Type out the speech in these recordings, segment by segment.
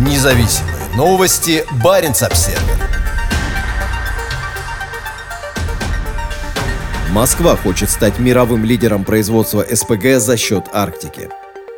Независимые новости. Барин обсерва Москва хочет стать мировым лидером производства СПГ за счет Арктики.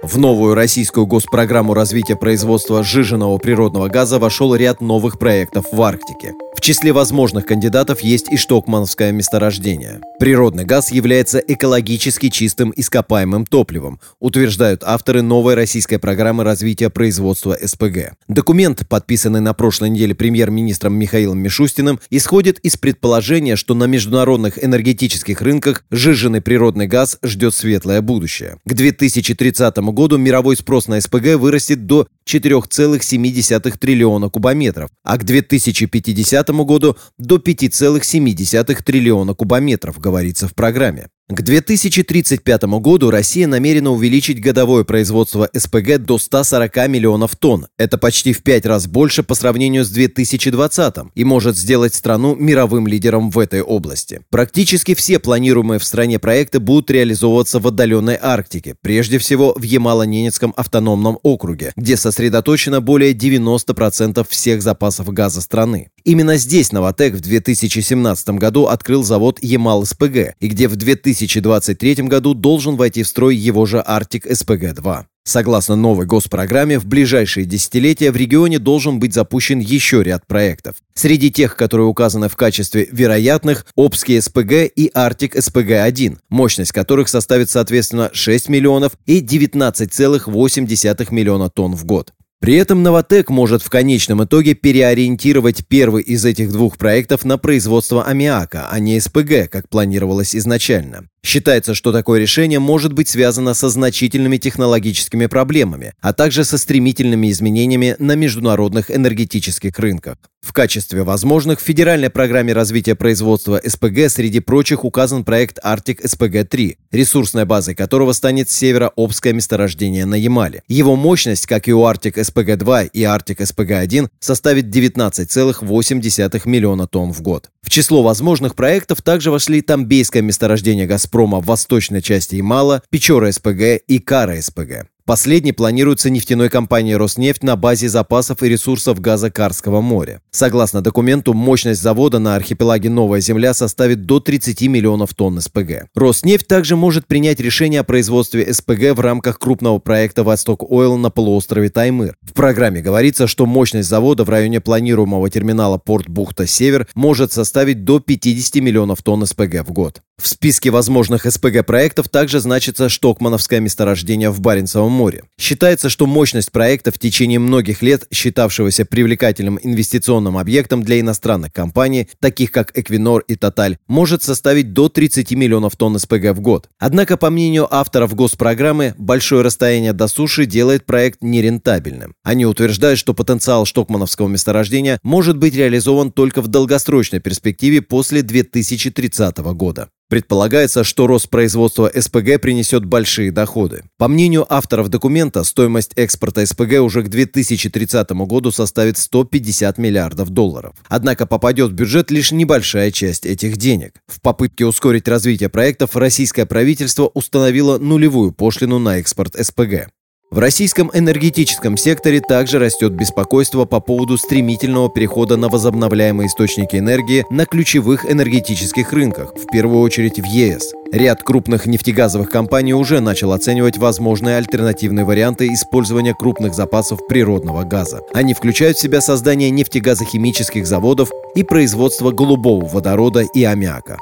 В новую российскую госпрограмму развития производства сжиженного природного газа вошел ряд новых проектов в Арктике числе возможных кандидатов есть и штокмановское месторождение. Природный газ является экологически чистым ископаемым топливом, утверждают авторы новой российской программы развития производства СПГ. Документ, подписанный на прошлой неделе премьер-министром Михаилом Мишустиным, исходит из предположения, что на международных энергетических рынках сжиженный природный газ ждет светлое будущее. К 2030 году мировой спрос на СПГ вырастет до 4,7 триллиона кубометров, а к 2050 году до 5,7 триллиона кубометров, говорится в программе. К 2035 году Россия намерена увеличить годовое производство СПГ до 140 миллионов тонн. Это почти в пять раз больше по сравнению с 2020 и может сделать страну мировым лидером в этой области. Практически все планируемые в стране проекты будут реализовываться в отдаленной Арктике, прежде всего в Ямало-Ненецком автономном округе, где сосредоточено более 90% всех запасов газа страны. Именно здесь Новотек в 2017 году открыл завод Ямал-СПГ, и где в 2000 2023 году должен войти в строй его же Arctic SPG-2. Согласно новой госпрограмме, в ближайшие десятилетия в регионе должен быть запущен еще ряд проектов. Среди тех, которые указаны в качестве вероятных, Обский СПГ и Арктик СПГ-1, мощность которых составит соответственно 6 миллионов и 19,8 миллиона тонн в год. При этом Новотек может в конечном итоге переориентировать первый из этих двух проектов на производство аммиака, а не СПГ, как планировалось изначально. Считается, что такое решение может быть связано со значительными технологическими проблемами, а также со стремительными изменениями на международных энергетических рынках. В качестве возможных в федеральной программе развития производства СПГ среди прочих указан проект Arctic SPG-3, ресурсной базой которого станет северо-обское месторождение на Ямале. Его мощность, как и у Arctic SPG-2 и Arctic SPG-1, составит 19,8 миллиона тонн в год. В число возможных проектов также вошли Тамбейское месторождение «Газпрома» в восточной части Ямала, Печора СПГ и Кара СПГ. Последний планируется нефтяной компанией «Роснефть» на базе запасов и ресурсов газа Карского моря. Согласно документу, мощность завода на архипелаге Новая Земля составит до 30 миллионов тонн СПГ. «Роснефть» также может принять решение о производстве СПГ в рамках крупного проекта «Восток Ойл» на полуострове Таймыр. В программе говорится, что мощность завода в районе планируемого терминала порт Бухта-Север может составить до 50 миллионов тонн СПГ в год. В списке возможных СПГ-проектов также значится Штокмановское месторождение в Баренцевом море. Считается, что мощность проекта в течение многих лет, считавшегося привлекательным инвестиционным объектом для иностранных компаний, таких как Equinor и Total, может составить до 30 миллионов тонн СПГ в год. Однако, по мнению авторов госпрограммы, большое расстояние до суши делает проект нерентабельным. Они утверждают, что потенциал Штокмановского месторождения может быть реализован только в долгосрочной перспективе после 2030 года. Предполагается, что рост производства СПГ принесет большие доходы. По мнению авторов документа, стоимость экспорта СПГ уже к 2030 году составит 150 миллиардов долларов. Однако попадет в бюджет лишь небольшая часть этих денег. В попытке ускорить развитие проектов российское правительство установило нулевую пошлину на экспорт СПГ. В российском энергетическом секторе также растет беспокойство по поводу стремительного перехода на возобновляемые источники энергии на ключевых энергетических рынках, в первую очередь в ЕС. Ряд крупных нефтегазовых компаний уже начал оценивать возможные альтернативные варианты использования крупных запасов природного газа. Они включают в себя создание нефтегазохимических заводов и производство голубого водорода и аммиака.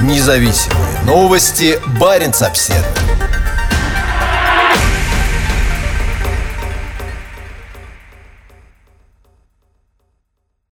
Независимые новости. Барин обседный.